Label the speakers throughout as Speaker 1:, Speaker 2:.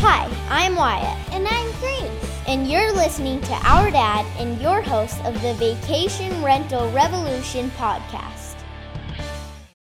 Speaker 1: Hi, I'm Wyatt.
Speaker 2: And I'm Grace.
Speaker 1: And you're listening to Our Dad and your host of the Vacation Rental Revolution podcast.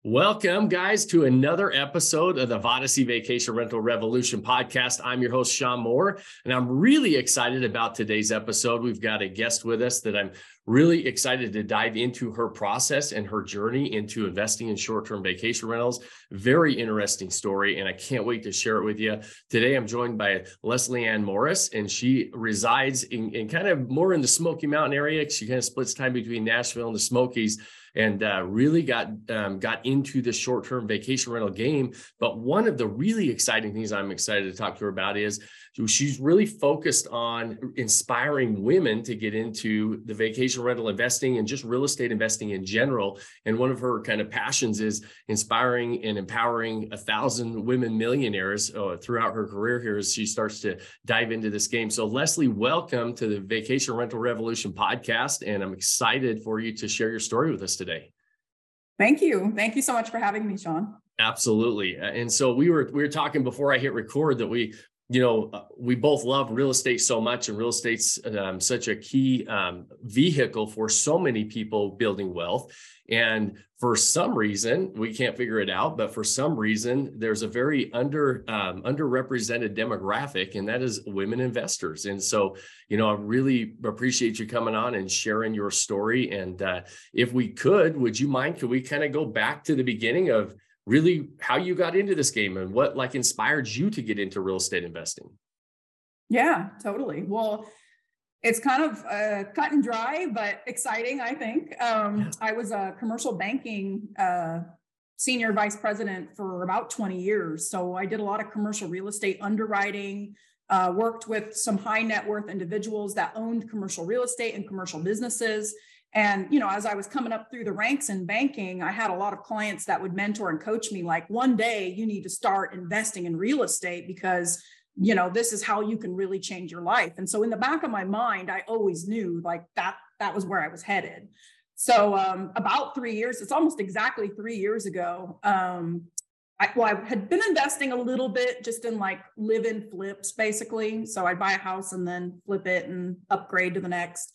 Speaker 3: Welcome, guys, to another episode of the Vodacy Vacation Rental Revolution podcast. I'm your host, Sean Moore, and I'm really excited about today's episode. We've got a guest with us that I'm really excited to dive into her process and her journey into investing in short term vacation rentals. Very interesting story, and I can't wait to share it with you. Today, I'm joined by Leslie Ann Morris, and she resides in, in kind of more in the Smoky Mountain area. She kind of splits time between Nashville and the Smokies and uh, really got um, got into the short term vacation rental game. But one of the really exciting things I'm excited to talk to her about is she's really focused on inspiring women to get into the vacation rental investing and just real estate investing in general. And one of her kind of passions is inspiring and empowering a thousand women millionaires uh, throughout her career here as she starts to dive into this game. So, Leslie, welcome to the Vacation Rental Revolution podcast. And I'm excited for you to share your story with us today.
Speaker 4: Thank you. Thank you so much for having me, Sean.
Speaker 3: Absolutely. And so we were we were talking before I hit record that we you know, uh, we both love real estate so much, and real estate's um, such a key um, vehicle for so many people building wealth. And for some reason, we can't figure it out, but for some reason, there's a very under um, underrepresented demographic, and that is women investors. And so, you know, I really appreciate you coming on and sharing your story. And uh, if we could, would you mind? Could we kind of go back to the beginning of really how you got into this game and what like inspired you to get into real estate investing.
Speaker 4: Yeah, totally. Well, it's kind of uh, cut and dry, but exciting, I think. Um, I was a commercial banking uh, senior vice president for about 20 years. So I did a lot of commercial real estate underwriting, uh, worked with some high net worth individuals that owned commercial real estate and commercial businesses. And, you know, as I was coming up through the ranks in banking, I had a lot of clients that would mentor and coach me like, one day you need to start investing in real estate because, you know, this is how you can really change your life. And so in the back of my mind, I always knew like that, that was where I was headed. So um, about three years, it's almost exactly three years ago. Um, I, well, I had been investing a little bit just in like live in flips, basically. So I'd buy a house and then flip it and upgrade to the next.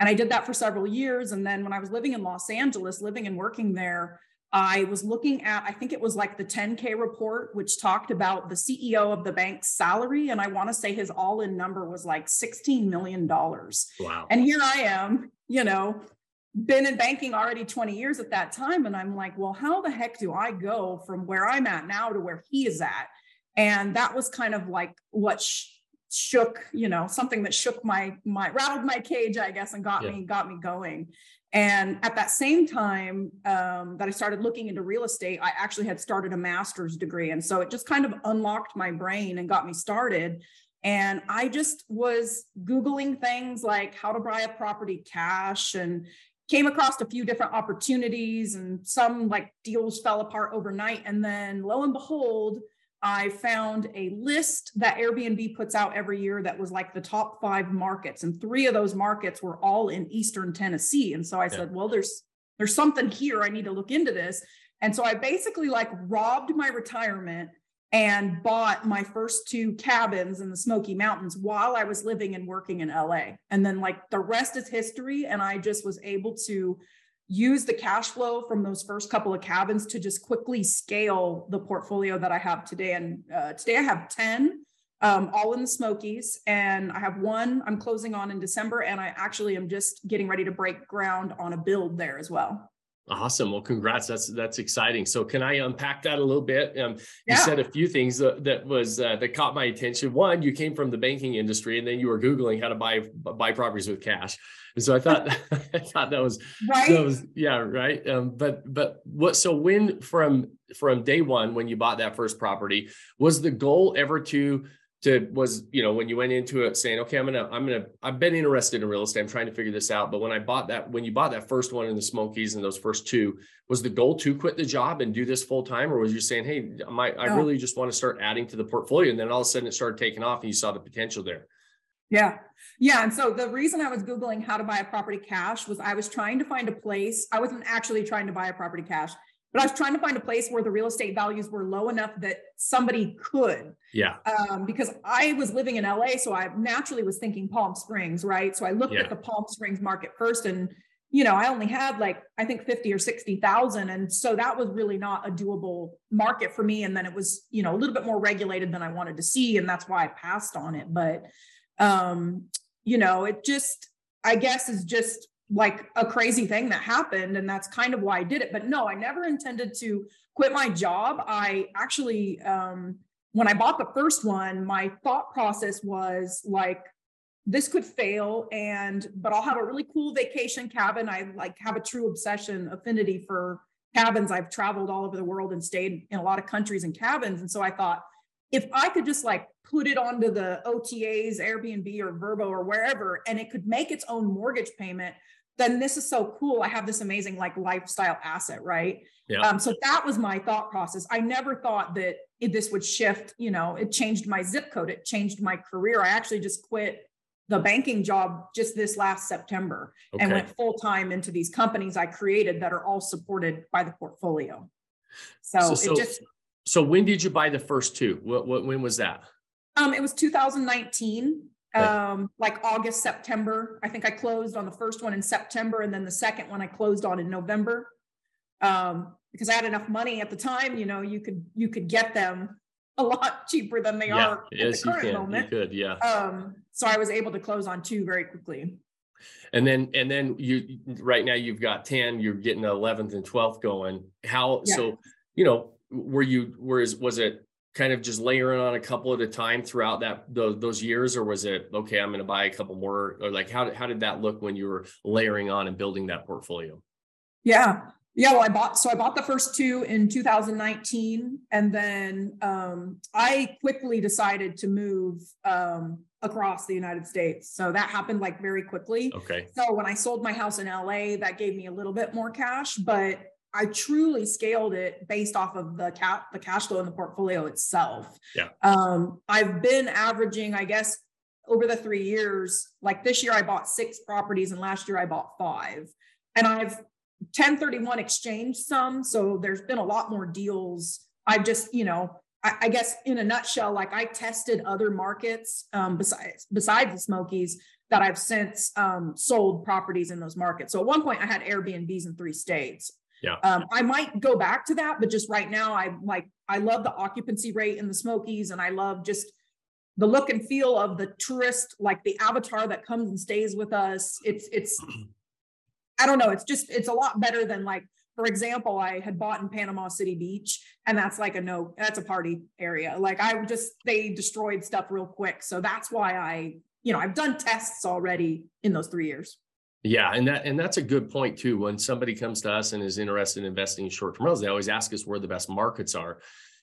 Speaker 4: And I did that for several years. And then when I was living in Los Angeles, living and working there, I was looking at, I think it was like the 10K report, which talked about the CEO of the bank's salary. And I want to say his all in number was like $16 million.
Speaker 3: Wow.
Speaker 4: And here I am, you know, been in banking already 20 years at that time. And I'm like, well, how the heck do I go from where I'm at now to where he is at? And that was kind of like what sh- shook you know something that shook my my rattled my cage i guess and got yeah. me got me going. And at that same time um, that i started looking into real estate i actually had started a master's degree. And so it just kind of unlocked my brain and got me started. And i just was googling things like how to buy a property cash and came across a few different opportunities and some like deals fell apart overnight. And then lo and behold I found a list that Airbnb puts out every year that was like the top five markets, and three of those markets were all in Eastern Tennessee. And so I yeah. said, well, there's there's something here. I need to look into this. And so I basically like robbed my retirement and bought my first two cabins in the Smoky Mountains while I was living and working in LA. And then like the rest is history. And I just was able to use the cash flow from those first couple of cabins to just quickly scale the portfolio that I have today. And uh, today I have 10, um, all in the Smokies, and I have one I'm closing on in December. And I actually am just getting ready to break ground on a build there as well.
Speaker 3: Awesome. Well, congrats. That's that's exciting. So, can I unpack that a little bit? Um, you said a few things that, that was uh, that caught my attention. One, you came from the banking industry, and then you were googling how to buy buy properties with cash. And so I thought I thought that was
Speaker 4: right.
Speaker 3: That was yeah right. Um, but but what? So when from from day one when you bought that first property was the goal ever to to was you know when you went into it saying okay i'm gonna i'm gonna i've been interested in real estate i'm trying to figure this out. But when i bought that when you bought that first one in the smokies and those first two was the goal to quit the job and do this full time or was you saying hey my, i really just want to start adding to the portfolio and then all of a sudden it started taking off and you saw the potential there?
Speaker 4: Yeah. Yeah and so the reason i was googling how to buy a property cash was i was trying to find a place i wasn't actually trying to buy a property cash but I was trying to find a place where the real estate values were low enough that somebody could.
Speaker 3: Yeah.
Speaker 4: Um, because I was living in LA, so I naturally was thinking Palm Springs, right? So I looked
Speaker 3: Yeah.
Speaker 4: at the Palm Springs market first, and you know, I only had like I think fifty or sixty thousand, and so that was really not a doable market for me. And then it was, you know, a little bit more regulated than I wanted to see, and that's why I passed on it. But, um, you know, it just, I guess, is just like a crazy thing that happened and that's kind of why i did it. But no i never intended to quit my job. I actually um when i bought the first one my thought process was like this could fail and but i'll have a really cool vacation cabin. I like have a true obsession affinity for cabins. I've traveled all over the world and stayed in a lot of countries and cabins and so i thought if i could just like put it onto the otas airbnb or Vrbo or wherever and it could make its own mortgage payment then this is so cool. I have this amazing like lifestyle asset, right?
Speaker 3: Yeah.
Speaker 4: Um, so that was my thought process. I never thought that it, this would shift. You know, it changed my zip code. It changed my career. I actually just quit the banking job just this last September
Speaker 3: Okay.
Speaker 4: and went full time into these companies I created that are all supported by the portfolio. So,
Speaker 3: So- so-
Speaker 4: it just
Speaker 3: so when did you buy the first two? What, what when was that?
Speaker 4: Um, it was 2019,
Speaker 3: Okay.
Speaker 4: Um, like August, September. I think I closed on the first one in September, and then the second one I closed on in November. Um, because I had enough money at the time, you know, you could you could get them a lot cheaper than they
Speaker 3: yeah.
Speaker 4: are at
Speaker 3: Yes,
Speaker 4: the
Speaker 3: you
Speaker 4: current
Speaker 3: can. You
Speaker 4: moment.
Speaker 3: could. Yeah.
Speaker 4: Um, so I was able to close on two very quickly.
Speaker 3: And then and then you right now you've got 10, you're getting 11th and 12th going. How
Speaker 4: Yeah.
Speaker 3: so, you know, were you whereas was it kind of just layering on a couple at a time throughout that those, those years or was it okay, I'm going to buy a couple more or like how did how did that look when you were layering on and building that portfolio?
Speaker 4: Yeah. Yeah, well, I bought so I bought the first two in 2019, and then um, I quickly decided to move um, across the United States. So that happened like very quickly.
Speaker 3: Okay.
Speaker 4: So when I sold my house in LA, that gave me a little bit more cash, but I truly scaled it based off of the cap the cash flow in the portfolio itself.
Speaker 3: Yeah.
Speaker 4: Um, I've been averaging, I guess, over the three years. Like this year, I bought six properties, and last year I bought five. And I've 1031 exchanged some, so there's been a lot more deals. I've just, you know, I, I guess in a nutshell, like I tested other markets um, besides besides the Smokies that I've since um, sold properties in those markets. So at one point, I had Airbnbs in three states.
Speaker 3: Yeah.
Speaker 4: Um, I might go back to that, but just right now, I like I love the occupancy rate in the Smokies, and I love just the look and feel of the tourist, like the avatar that comes and stays with us. It's it's I don't know. It's just it's a lot better than like for example, I had bought in Panama City Beach, and that's like a no, that's a party area. Like I just they destroyed stuff real quick, so that's why I you know I've done tests already in those three years.
Speaker 3: Yeah, and that and that's a good point too. When somebody comes to us and is interested in investing in short-term rentals, they always ask us where the best markets are.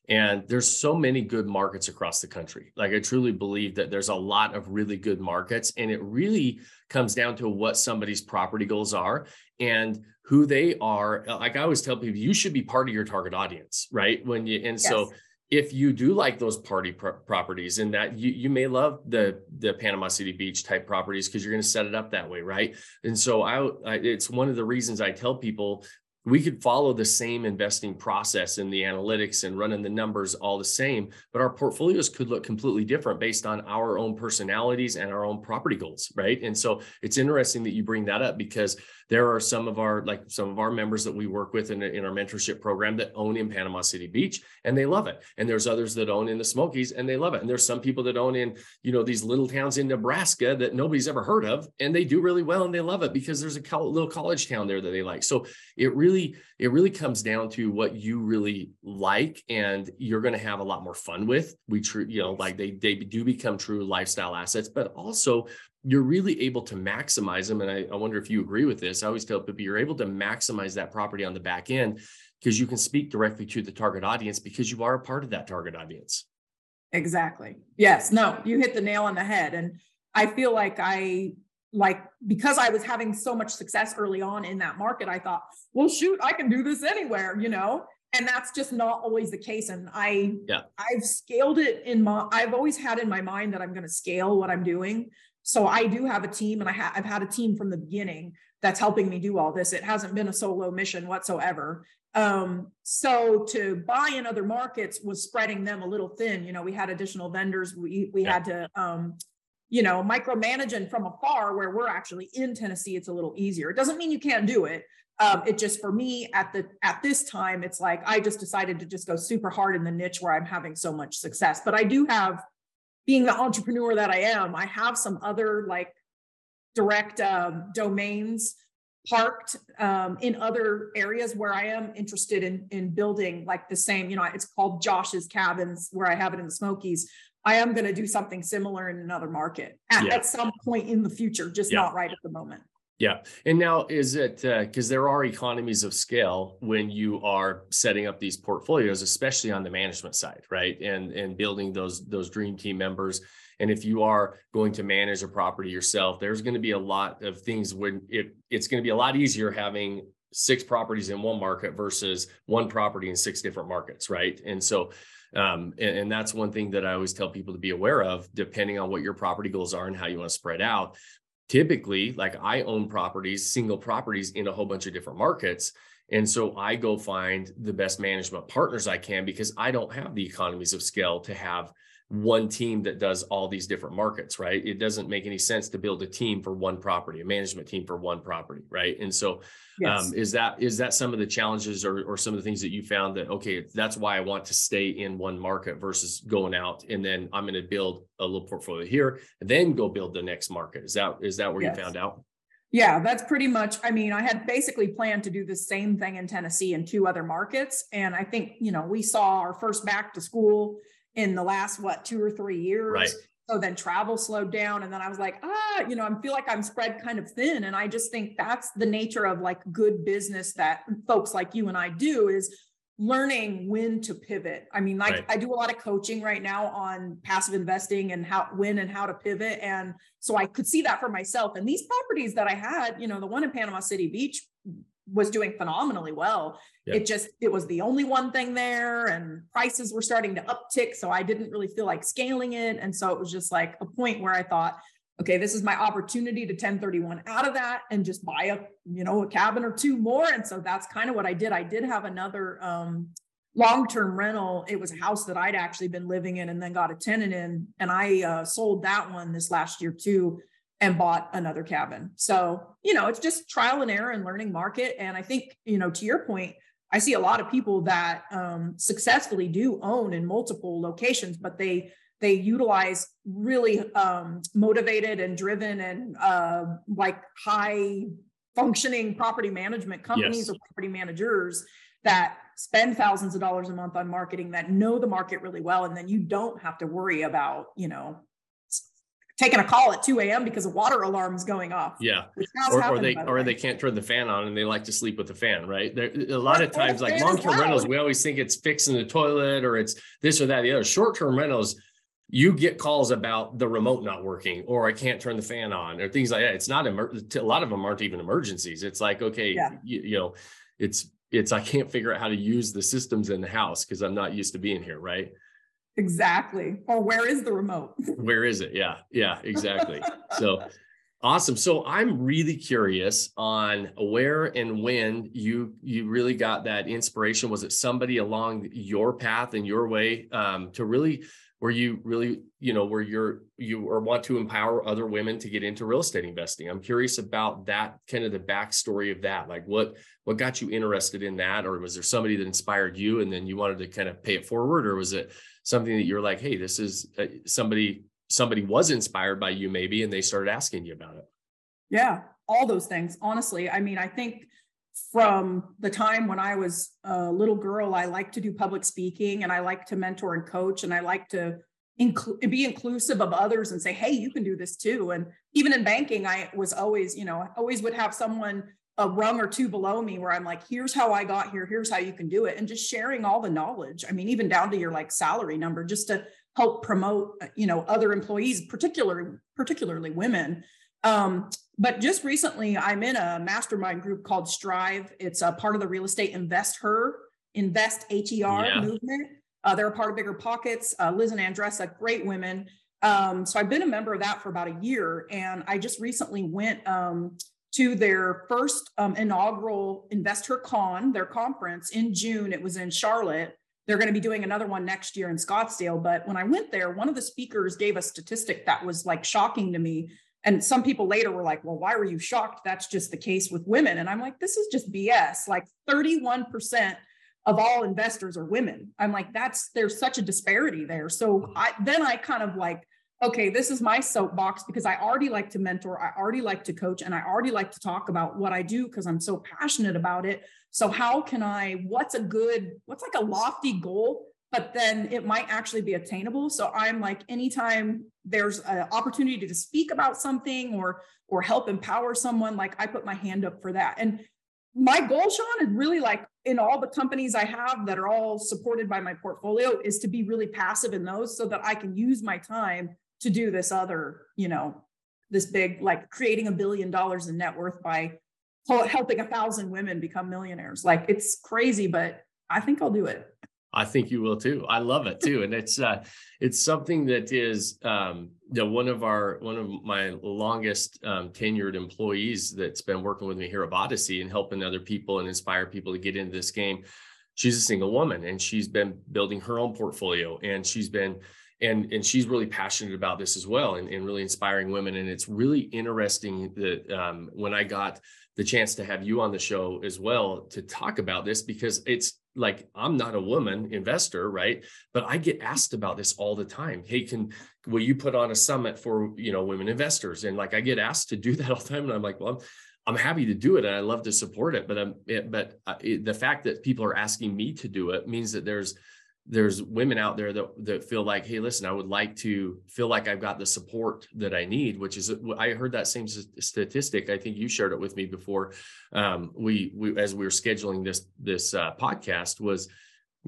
Speaker 3: And there's so many good markets across the country. Like I truly believe that there's a lot of really good markets, and it really comes down to what somebody's property goals are and who they are. Like I always tell people, you should be part of your target audience, right? When you and so
Speaker 4: Yes.
Speaker 3: If you do like those party pro- properties and that you you may love the the Panama City Beach type properties because you're going to set it up that way, right? And so I, I it's one of the reasons I tell people we could follow the same investing process and the analytics and running the numbers all the same, but our portfolios could look completely different based on our own personalities and our own property goals, right? And so it's interesting that you bring that up because there are some of our like some of our members that we work with in, in our mentorship program that own in Panama City Beach and they love it. And there's others that own in the Smokies and they love it. And there's some people that own in, you know, these little towns in Nebraska that nobody's ever heard of and they do really well and they love it because there's a col- little college town there that they like. So it really it really comes down to what you really like and you're going to have a lot more fun with. We true, you know, like they they do become true lifestyle assets, but also you're really able to maximize them. And I, I wonder if you agree with this. I always tell people you're able to maximize that property on the back end because you can speak directly to the target audience because you are a part of that target audience.
Speaker 4: Exactly. Yes. No, you hit the nail on the head. And I feel like I like because I was having so much success early on in that market, I thought, well, shoot, I can do this anywhere, you know? and that's just not always the case and i
Speaker 3: yeah
Speaker 4: i've scaled it in my i've always had in my mind that i'm going to scale what i'm doing so i do have a team and i have i've had a team from the beginning that's helping me do all this. It hasn't been a solo mission whatsoever. Um, so to buy in other markets was spreading them a little thin. You know we had additional vendors. We we yeah. had to um, you know micromanage and from afar where we're actually in tennessee it's a little easier. It doesn't mean you can't do it. Um, it just for me at the at this time it's like i just decided to just go super hard in the niche where i'm having so much success. But i do have being the entrepreneur that i am i have some other like direct um, domains parked um, in other areas where i am interested in in building like the same you know it's called josh's cabins where i have it in the smokies i am going to do something similar in another market at, yeah. at some point in the future just yeah. not right at the moment
Speaker 3: yeah. And now is it because uh, there are economies of scale when you are setting up these portfolios, especially on the management side, right? And and building those those dream team members. And if you are going to manage a property yourself, there's going to be a lot of things when it, it's going to be a lot easier having six properties in one market versus one property in six different markets, right? And so um, and, and, that's one thing that I always tell people to be aware of, depending on what your property goals are and how you want to spread out typically like I own properties, single properties in a whole bunch of different markets. And so I go find the best management partners I can because I don't have the economies of scale to have one team that does all these different markets, right? It doesn't make any sense to build a team for one property, a management team for one property, right? And so, yes. um, is that is that some of the challenges or or some of the things that you found that okay, that's why I want to stay in one market versus going out and then I'm going to build a little portfolio here and then go build the next market. Is that is that where yes. you found out?
Speaker 4: Yeah, that's pretty much. I mean, I had basically planned to do the same thing in Tennessee and two other markets. And I think, you know, we saw our first back to school in the last what two or three years.
Speaker 3: Right.
Speaker 4: So then travel slowed down. And then I was like, ah, you know, I feel like I'm spread kind of thin. And I just think that's the nature of like good business that folks like you and I do is learning when to pivot. I mean, like right. I do a lot of coaching right now on passive investing and how when and how to pivot. And so I could see that for myself. And these properties that I had, you know, the one in Panama City Beach was doing phenomenally well. Yeah. It just it was the only one thing there and prices were starting to uptick so I didn't really feel like scaling it and so it was just like a point where I thought okay this is my opportunity to 1031 out of that and just buy a you know a cabin or two more and so that's kind of what I did. I did have another um long-term rental it was a house that I'd actually been living in and then got a tenant in and I uh, sold that one this last year too and bought another cabin. So, you know, it's just trial and error and learning market. And I think, you know, to your point, I see a lot of people that um, successfully do own in multiple locations, but they they utilize really um, motivated and driven and uh, like high functioning property management companies yes. or property managers that spend thousands of dollars a month on marketing that know the market really well and then you don't have to worry about you know taking a call at 2 a.m. because a water alarm is going off.
Speaker 3: Yeah. Or, or, they or they can't turn the fan on and they like to sleep with the fan, right? There, a lot of times, like long-term rentals, we always think it's fixing the toilet or it's this or that. The other short-term rentals, you get calls about the remote not working or I can't turn the fan on or things like that. It's not emer- a lot of them aren't even emergencies. It's like, okay, yeah. you, you know, it's it's I can't figure out how to use the systems in the house because I'm not used to being here, right?
Speaker 4: Exactly. Or where is the remote?
Speaker 3: where is it? Yeah. Yeah, exactly. so awesome. So I'm really curious on where and when you you really got that inspiration. Was it somebody along your path and your way um, to really where you really you know where you're you or want to empower other women to get into real estate investing. I'm curious about that kind of the backstory of that. Like what what got you interested in that? Or was there somebody that inspired you and then you wanted to kind of pay it forward? Or was it something that you're like hey this is uh, somebody somebody was inspired by you maybe and they started asking you about it?
Speaker 4: Yeah all those things honestly. I mean i think from the time when I was a little girl, I like to do public speaking and I like to mentor and coach and I like to be inclusive of others and say, hey, you can do this too. And even in banking, I was always, you know, I always would have someone a rung or two below me where I'm like, here's how I got here, here's how you can do it. And just sharing all the knowledge. I mean, even down to your like salary number, just to help promote, you know, other employees, particularly, particularly women. Um, but just recently, I'm in a mastermind group called Strive. It's a part of the Real Estate InvestHER Invest HER yeah. movement. Uh, they're a part of BiggerPockets. Uh, Liz and Andresa, great women. Um, so I've been a member of that for about a year, and I just recently went um, to their first um, inaugural InvestHER Con, their conference in June. It was in Charlotte. They're going to be doing another one next year in Scottsdale. But when I went there, one of the speakers gave a statistic that was like shocking to me. And some people later were like, well, why were you shocked? That's just the case with women. And I'm like, this is just BS. Like 31% of all investors are women. I'm like, that's there's such a disparity there. So I then I kind of like, okay, this is my soapbox because I already like to mentor, I already like to coach, and I already like to talk about what I do because I'm so passionate about it. So how can I, what's a good, what's like a lofty goal, but then it might actually be attainable. So I'm like, anytime there's an opportunity to speak about something or or help empower someone, like I put my hand up for that. And my goal, Sean, is really like in all the companies I have that are all supported by my portfolio is to be really passive in those so that I can use my time to do this other, you know, this big, like creating a billion dollars in net worth by helping a thousand women become millionaires. Like it's crazy, but I think I'll do it.
Speaker 3: I think you will too. I love it too, and it's uh, it's something that is um, you know, one of our one of my longest um, tenured employees that's been working with me here at Odyssey and helping other people and inspire people to get into this game. She's a single woman, and she's been building her own portfolio, and she's been and and she's really passionate about this as well, and, and really inspiring women. And it's really interesting that um, when I got the chance to have you on the show as well to talk about this because it's like I'm not a woman investor, right? But I get asked about this all the time. Hey, can will you put on a summit for you know women investors? And like I get asked to do that all the time, and I'm like, well, I'm I'm happy to do it, and I love to support it. But I'm it, but uh, it, the fact that people are asking me to do it means that there's there's women out there that that feel like, hey, listen, I would like to feel like I've got the support that I need, which is I heard that same statistic. I think you shared it with me before. Um, we we as we were scheduling this this uh, podcast was.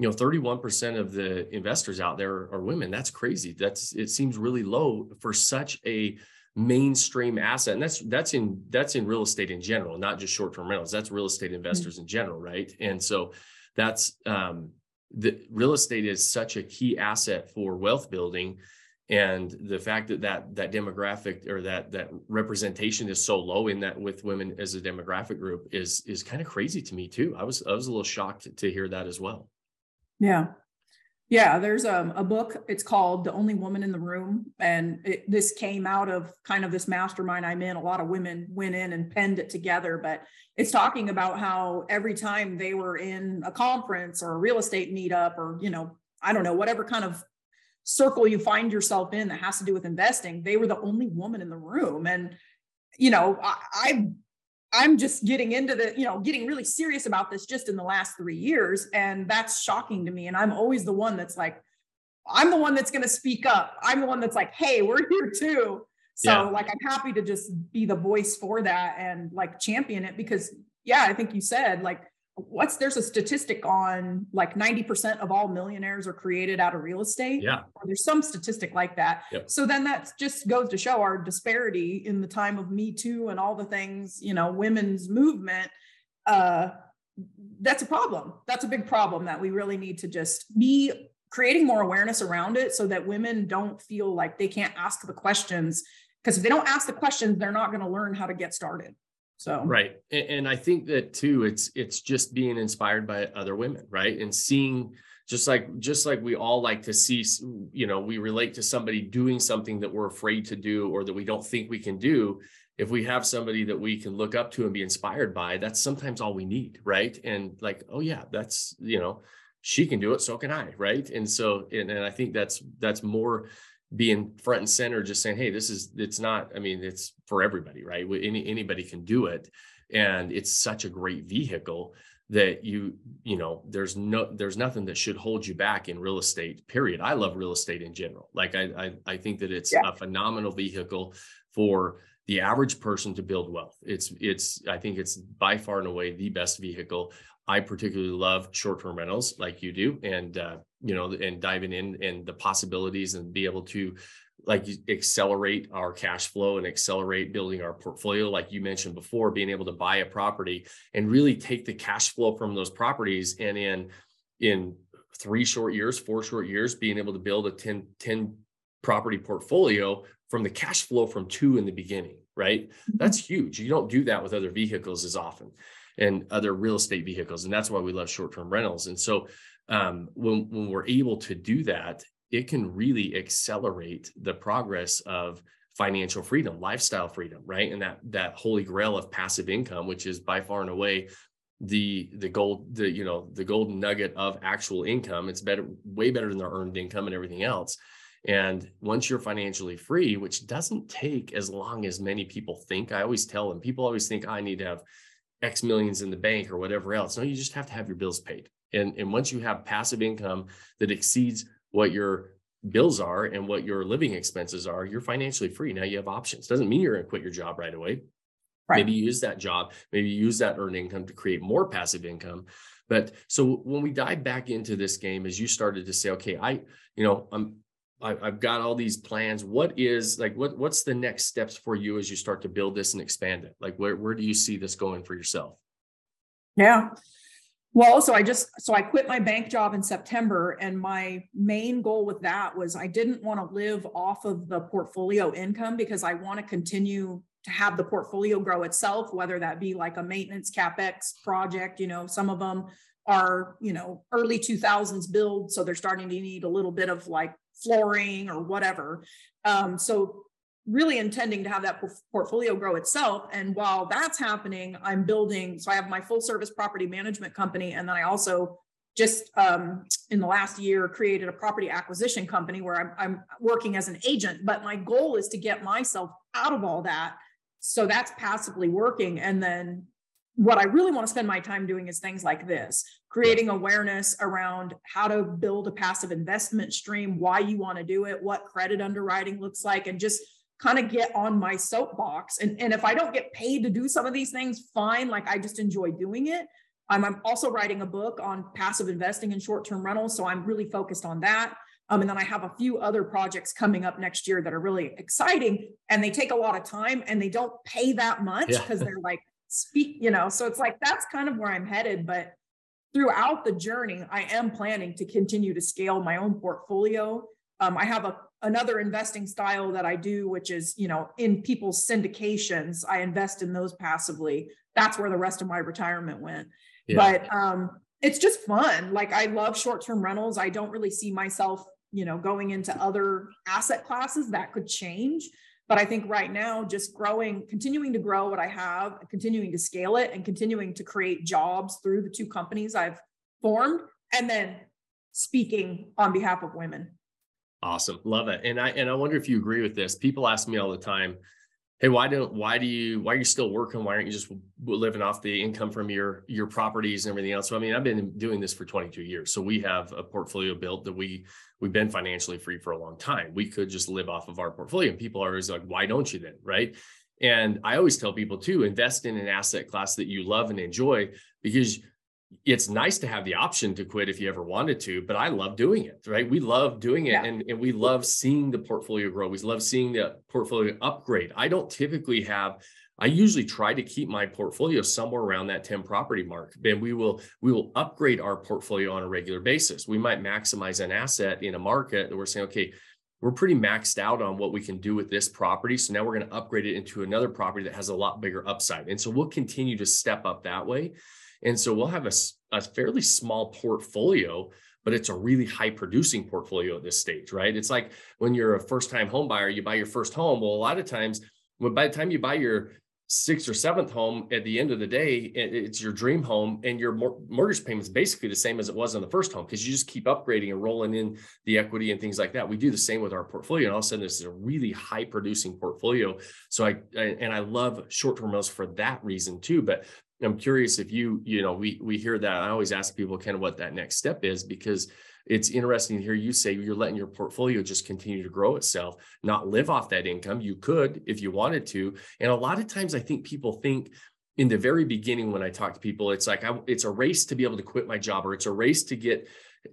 Speaker 3: You know, 31% of the investors out there are women. That's crazy. That's it seems really low for such a mainstream asset and that's that's in that's in real estate in general not just short-term rentals that's real estate investors mm-hmm. in general right and so that's um the real estate is such a key asset for wealth building and the fact that that that demographic or that that representation is so low in that with women as a demographic group is is kind of crazy to me too. I was i was a little shocked to hear that as well.
Speaker 4: Yeah yeah, there's um, a book. It's called The Only Woman in the Room. And it, this came out of kind of this mastermind I'm in. A lot of women went in and penned it together. But it's talking about how every time they were in a conference or a real estate meetup or, you know, I don't know, whatever kind of circle you find yourself in that has to do with investing, they were the only woman in the room. And, you know, I, I I'm just getting into the, you know, getting really serious about this just in the last three years. And that's shocking to me. And I'm always the one that's like, I'm the one that's going to speak up. I'm the one that's like, hey, we're here too. So, yeah. like, I'm happy to just be the voice for that and like champion it because, yeah, I think you said, like, what's there's a statistic on like 90% of all millionaires are created out of real estate.
Speaker 3: Yeah.
Speaker 4: Or there's some statistic like that. Yep. So then that just goes to show our disparity in the time of Me Too and all the things, you know, women's movement. Uh, that's a problem. That's a big problem that we really need to just be creating more awareness around it so that women don't feel like they can't ask the questions. Because if they don't ask the questions, they're not going to learn how to get started. So.
Speaker 3: Right, and, and I think that too. It's it's just being inspired by other women, right, and seeing just like just like we all like to see you know we relate to somebody doing something that we're afraid to do or that we don't think we can do if we have somebody that we can look up to and be inspired by that's sometimes all we need right? And like oh yeah that's you know she can do it so can i right? And so and, and i think that's that's more being front and center, just saying, "Hey, this is it's not. I mean, it's for everybody, right? Any anybody can do it, and it's such a great vehicle that you you know there's no there's nothing that should hold you back in real estate period i love real estate in general like i i, I think that it's yeah. a phenomenal vehicle for the average person to build wealth it's it's i think it's by far and away the best vehicle I particularly love short-term rentals like you do, and uh, you know, and diving in and the possibilities and be able to like accelerate our cash flow and accelerate building our portfolio like you mentioned before being able to buy a property and really take the cash flow from those properties and in in three short years, four short years, being able to build a 10, 10 property portfolio from the cash flow from two in the beginning, right? Mm-hmm. That's huge. You don't do that with other vehicles as often and other real estate vehicles. And that's why we love short-term rentals. And so um, when, when we're able to do that, it can really accelerate the progress of financial freedom, lifestyle freedom, right? And that that holy grail of passive income, which is by far and away the the gold the you know the golden nugget of actual income it's better way better than their earned income and everything else and once you're financially free which doesn't take as long as many people think i always tell them people always think i need to have x millions in the bank or whatever else. No you just have to have your bills paid. And and once you have passive income that exceeds what your bills are and what your living expenses are you're financially free. Now you have options. Doesn't mean you're going to quit your job right away. Right. Maybe use that job, maybe use that earned income to create more passive income. But so when we dive back into this game, as you started to say, okay, I, you know, I'm I, have got all these plans. What is like what what's the next steps for you as you start to build this and expand it? Like where where do you see this going for yourself?
Speaker 4: Yeah. Well, so I just so I quit my bank job in September and my main goal with that was I didn't want to live off of the portfolio income because I want to continue to have the portfolio grow itself, whether that be like a maintenance capex project. You know, some of them are, you know, early 2000s build. So they're starting to need a little bit of like flooring or whatever. Um, so really intending to have that portfolio grow itself. And while that's happening, I'm building. So I have my full service property management company. And then I also just um, in the last year created a property acquisition company where I'm, I'm working as an agent. But my goal is to get myself out of all that so that's passively working. And then what I really want to spend my time doing is things like this creating awareness around how to build a passive investment stream, why you want to do it, what credit underwriting looks like, and just kind of get on my soapbox. And, and if I don't get paid to do some of these things, fine. Like I just enjoy doing it. Um, I'm also writing a book on passive investing and short term rentals. So I'm really focused on that. Um, and then I have a few other projects coming up next year that are really exciting and they take a lot of time and they don't pay that much because yeah. they're like speak, you know, so it's like that's kind of where I'm headed. But throughout the journey, I am planning to continue to scale my own portfolio. Um, I have a another investing style that I do, which is, you know, in people's syndications, I invest in those passively. That's where the rest of my retirement went. Yeah. But um, it's just fun. Like I love short-term rentals. I don't really see myself you know going into other asset classes that could change but i think right now just growing continuing to grow what i have continuing to scale it and continuing to create jobs through the two companies i've formed and then speaking on behalf of women.
Speaker 3: Awesome. Love it. And i and i wonder if you agree with this. People ask me all the time hey why don't why do you why are you still working? Why aren't you just living off the income from your your properties and everything else? So i mean i've been doing this for 22 years. So we have a portfolio built that we we've been financially free for a long time. We could just live off of our portfolio. And people are always like why don't you then? Right? And i always tell people to invest in an asset class that you love and enjoy because it's nice to have the option to quit if you ever wanted to, but I love doing it, right? We love doing it yeah. and, and we love seeing the portfolio grow. We love seeing the portfolio upgrade. I don't typically have, I usually try to keep my portfolio somewhere around that 10 property mark. And we will we will upgrade our portfolio on a regular basis. We might maximize an asset in a market that we're saying, okay, we're pretty maxed out on what we can do with this property. So now we're going to upgrade it into another property that has a lot bigger upside. And so we'll continue to step up that way. And so we'll have a, a fairly small portfolio, but it's a really high producing portfolio at this stage, right? It's like when you're a first time home buyer, you buy your first home. Well, a lot of times, when by the time you buy your sixth or seventh home at the end of the day it's your dream home and your mortgage payment is basically the same as it was on the first home because you just keep upgrading and rolling in the equity and things like that we do the same with our portfolio and all of a sudden this is a really high producing portfolio so i, I and i love short-term rentals for that reason too but I'm curious if you, you know, we we hear that. I always ask people kind of what that next step is because it's interesting to hear you say you're letting your portfolio just continue to grow itself, not live off that income. You could if you wanted to. And a lot of times I think people think in the very beginning when I talk to people, it's like I, it's a race to be able to quit my job or it's a race to get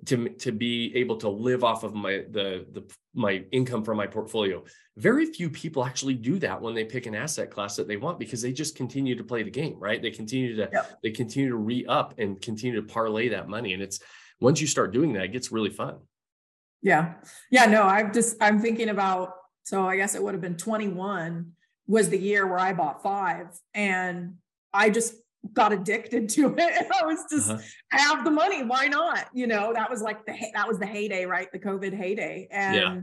Speaker 3: to to be able to live off of my the the my income from my portfolio. Very few people actually do that when they pick an asset class that they want because they just continue to play the game, right? They continue to yep. they continue to re up and continue to parlay that money, and it's once you start doing that, it gets really fun.
Speaker 4: Yeah. Yeah. No, I'm just, I'm thinking about, so I guess it would have been 21 was the year where I bought five and I just got addicted to it. I was just, uh-huh. I have the money. Why not? You know, that was like the, that was the heyday, right? The COVID heyday. And yeah.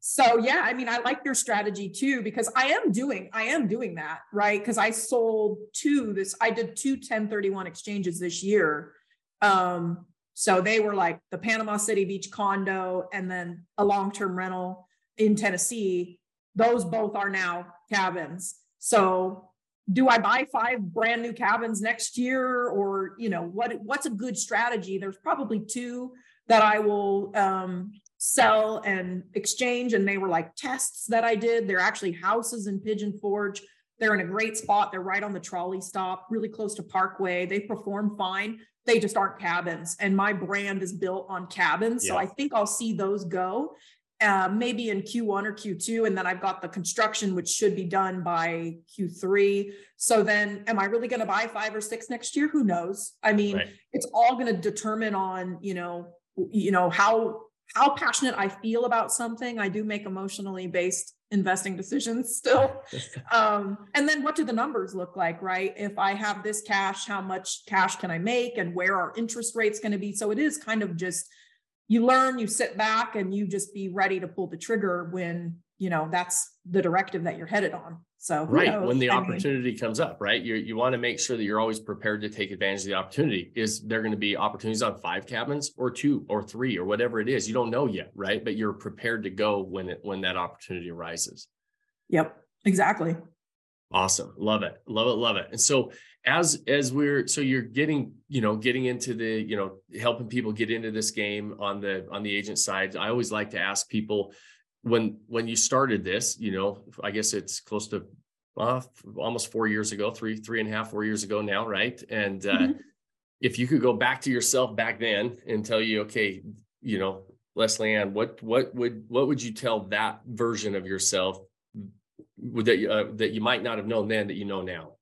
Speaker 4: so, yeah, I mean, I like your strategy too, because I am doing, I am doing that, right? Cause I sold two this, I did two 1031 exchanges this year. Um, so they were like the Panama City Beach condo and then a long term rental in Tennessee. Those both are now cabins. So do I buy five brand new cabins next year or you know what what's a good strategy? There's probably two that I will um, sell and exchange and they were like tests that I did. They're actually houses in Pigeon Forge. They're in a great spot. They're right on the trolley stop, really close to Parkway. They perform fine they just aren't cabins. And my brand is built on cabins. Yeah. So I think I'll see those go. Uh, maybe in Q1 or Q2. And then I've got the construction, which should be done by Q3. So then, am I really going to buy five or six next year? Who knows? I mean, right. it's all going to determine on, you know, you know, how, how passionate I feel about something. I do make emotionally based investing decisions still. um, and then what do the numbers look like, right? If I have this cash, how much cash can I make and where are interest rates going to be? So it is kind of just you learn, you sit back and you just be ready to pull the trigger when, you know, that's the directive that you're headed on. So
Speaker 3: right knows? when the I opportunity mean, comes up, right? You you want to make sure that you're always prepared to take advantage of the opportunity. Is there going to be opportunities on five cabins or two or three or whatever it is? You don't know yet, right? But you're prepared to go when it when that opportunity arises.
Speaker 4: Yep, exactly.
Speaker 3: Awesome. Love it. Love it. Love it. And so as as we're so you're getting, you know, getting into the, you know, helping people get into this game on the on the agent side. I always like to ask people, when when you started this, you know, I guess it's close to uh, almost four years ago, three three and a half, four years ago now, right? And uh, mm-hmm. if you could go back to yourself back then and tell you, okay, you know, Leslie Ann, what what would what would you tell that version of yourself that uh, that you might not have known then that you know now?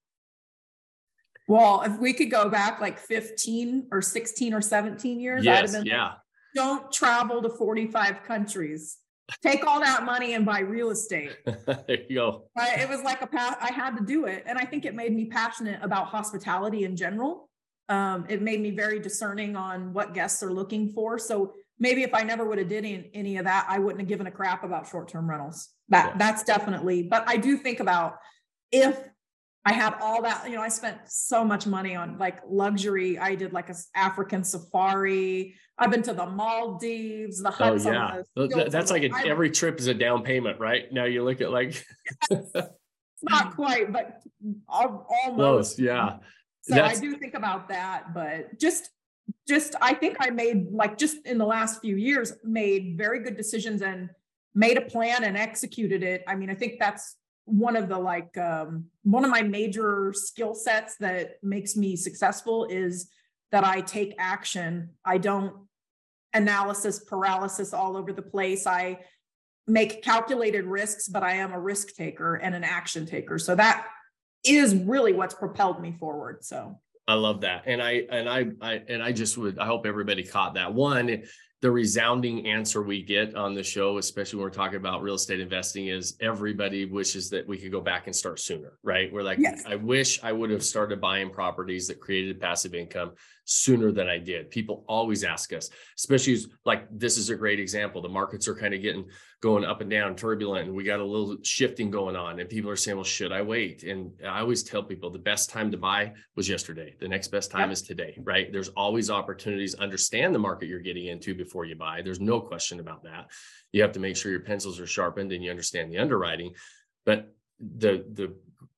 Speaker 4: Well, if we could go back like 15 or 16 or 17 years,
Speaker 3: yes, yeah. Like,
Speaker 4: don't travel to 45 countries take all that money and buy real estate.
Speaker 3: there you go.
Speaker 4: But it was like a path, I had to do it. And I think it made me passionate about hospitality in general. Um, it made me very discerning on what guests are looking for. So maybe if I never would have did any, any of that, I wouldn't have given a crap about short-term rentals. That yeah. that's definitely, but I do think about if I had all that, you know, I spent so much money on like luxury. I did like a African safari. I've been to the Maldives, the huts.
Speaker 3: Oh, yeah. The, That's like a, every trip is a down payment, right? Now you look at like.
Speaker 4: It's not quite, but almost.
Speaker 3: Close, yeah.
Speaker 4: So That's... I do think about that, but just, just I think I made like just in the last few years made very good decisions and made a plan and executed it. I mean, I think that's one of the like um, one of my major skill sets that makes me successful is that I take action. I don't analysis paralysis all over the place. I make calculated risks, but I am a risk taker and an action taker. So that is really what's propelled me forward. So
Speaker 3: I love that. And I and I, I and I just would I hope everybody caught that. One, the resounding answer we get on the show, especially when we're talking about real estate investing, is everybody wishes that we could go back and start sooner, right? We're like, yes. I wish I would have started buying properties that created passive income sooner than I did. People always ask us, especially like this is a great example. The markets are kind of getting going up and down, turbulent, and we got a little shifting going on. And people are saying, well, should I wait? And I always tell people the best time to buy was yesterday. The next best time yep. is today, right? There's always opportunities. Understand the market you're getting into before you buy. There's no question about that. You have to make sure your pencils are sharpened and you understand the underwriting. But the the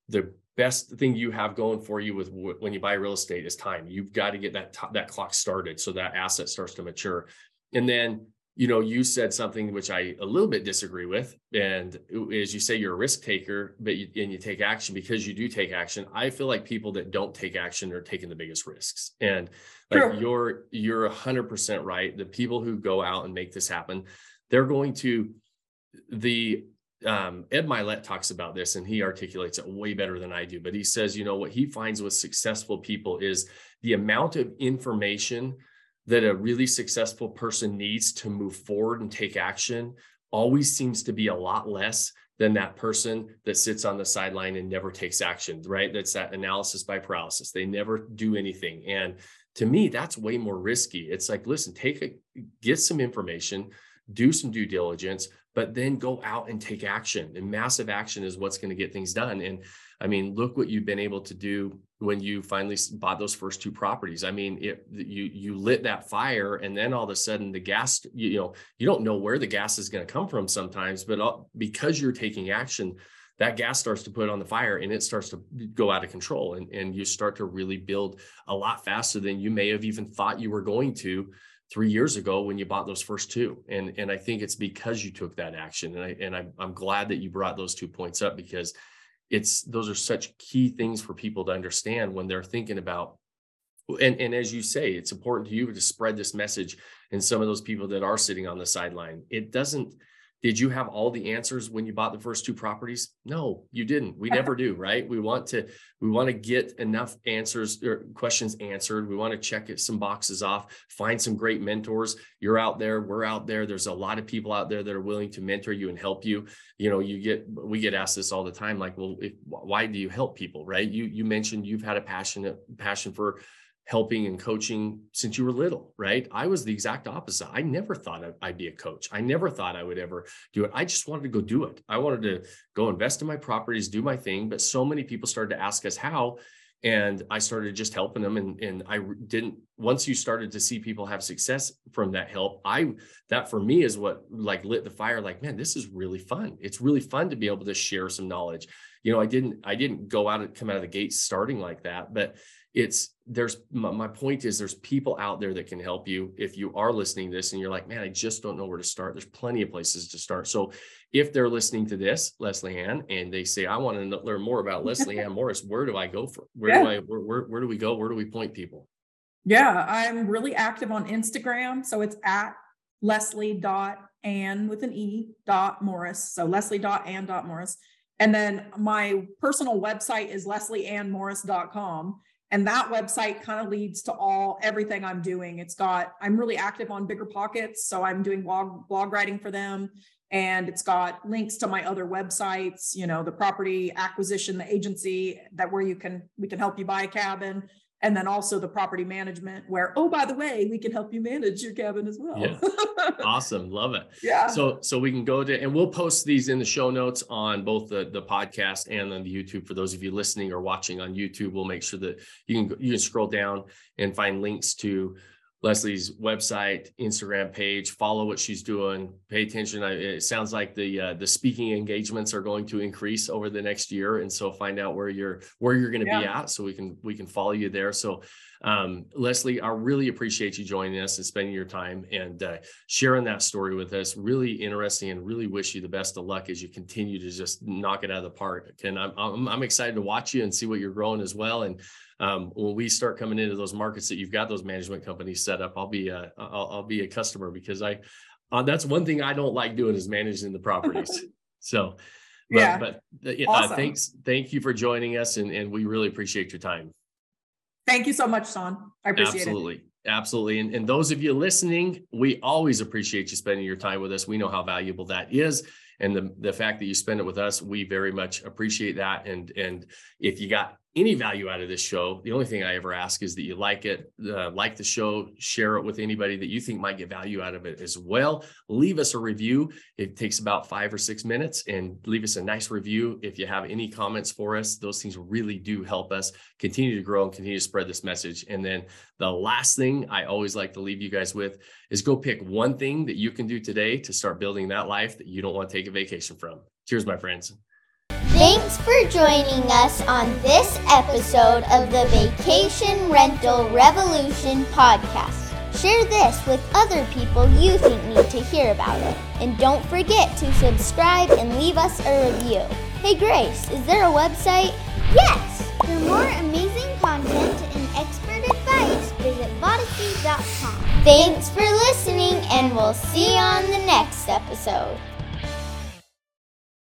Speaker 3: the best thing you have going for you with when you buy real estate is time. You've got to get that that clock started so that asset starts to mature. And then, you know, you said something which I a little bit disagree with, and is you say you're a risk taker, but you, and you take action because you do take action. I feel like people that don't take action are taking the biggest risks. And like True. you're you're hundred percent right. The people who go out and make this happen, they're going to the um, Ed Mylett talks about this and he articulates it way better than I do. But he says, you know, what he finds with successful people is the amount of information that a really successful person needs to move forward and take action always seems to be a lot less than that person that sits on the sideline and never takes action, right? That's that analysis by paralysis. They never do anything. And to me, that's way more risky. It's like, listen, take a get some information, do some due diligence, but then go out and take action. And massive action is what's going to get things done. And I mean, look what you've been able to do when you finally bought those first two properties. I mean, it, you you lit that fire, and then all of a sudden the gas, you, you know, you don't know where the gas is going to come from sometimes, but all, because you're taking action, that gas starts to put on the fire and it starts to go out of control, and and you start to really build a lot faster than you may have even thought you were going to three years ago when you bought those first two. And and I think it's because you took that action, and I and I'm I'm glad that you brought those two points up because it's those are such key things for people to understand when they're thinking about and and as you say it's important to you to spread this message and some of those people that are sitting on the sideline it doesn't did you have all the answers when you bought the first two properties? No you didn't. We never do right? We want to we want to get enough answers or questions answered. We want to check some boxes off find some great mentors. You're out there we're out there. There's a lot of people out there that are willing to mentor you and help you. You know you get we get asked this all the time like well if, why do you help people? Right? You you mentioned you've had a passionate passion for helping and coaching since you were little, right? I was the exact opposite. I never thought I'd be a coach. I never thought I would ever do it. I just wanted to go do it. I wanted to go invest in my properties, do my thing. But so many people started to ask us how. And I started just helping them. And, and I didn't, once you started to see people have success from that help, I, that for me is what like lit the fire like, man, this is really fun. It's really fun to be able to share some knowledge. You know, I didn't, I didn't go out and come out of the gate starting like that, but it's there's my, my, point is there's people out there that can help you if you are listening to this and you're like man i just don't know where to start. There's plenty of places to start. So if they're listening to this leslie ann and they say i want to learn more about leslie ann morris where do i go for where yeah. do i where, where, where do we go? Where do we point people?
Speaker 4: Yeah i'm really active on instagram. So it's at leslie dot ann with an e dot morris. So leslie dot ann dot morris. And then my personal website is leslieannmorris.com and that website kind of leads to all everything i'm doing. It's got i'm really active on BiggerPockets so i'm doing blog blog writing for them. And it's got links to my other websites you know the property acquisition the agency that where you can we can help you buy a cabin and then also the property management where oh by the way we can help you manage your cabin as well.
Speaker 3: Yeah. awesome. Love it.
Speaker 4: Yeah.
Speaker 3: So so we can go to and we'll post these in the show notes on both the the podcast and on the youtube for those of you listening or watching on youtube. We'll make sure that you can you can scroll down and find links to Leslie's website, Instagram page, follow what she's doing, pay attention. It sounds like the uh, the speaking engagements are going to increase over the next year, and so find out where you're where you're going to yeah. be at, so we can we can follow you there. So, um, Leslie, I really appreciate you joining us and spending your time and uh, sharing that story with us. Really interesting, and really wish you the best of luck as you continue to just knock it out of the park. And I'm I'm, I'm excited to watch you and see what you're growing as well. And um, when we start coming into those markets that you've got those management companies set up, I'll be a, I'll, I'll be a customer because I, uh, that's one thing I don't like doing is managing the properties. so, but, yeah. but uh, awesome. thanks. Thank you for joining us. And, and we really appreciate your time.
Speaker 4: Thank you so much, Sean. I appreciate it.
Speaker 3: Absolutely.
Speaker 4: it.
Speaker 3: Absolutely. And, and those of you listening, we always appreciate you spending your time with us. We know how valuable that is and the, the fact that you spend it with us we very much appreciate that and and if you got any value out of this show the only thing i ever ask is that you like it uh, like the show share it with anybody that you think might get value out of it as well leave us a review it takes about five or six minutes and leave us a nice review if you have any comments for us those things really do help us continue to grow and continue to spread this message and then the last thing i always like to leave you guys with is go pick one thing that you can do today to start building that life that you don't want to take a vacation from. Cheers, my friends.
Speaker 1: Thanks for joining us on this episode of the Vacation Rental Revolution podcast. Share this with other people you think need to hear about it. And don't forget to subscribe and leave us a review. Hey Grace, is there a website?
Speaker 2: Yes! For more amazing content and expert advice, visit Vodacy.com.
Speaker 1: Thanks for listening, and we'll see you on the next episode.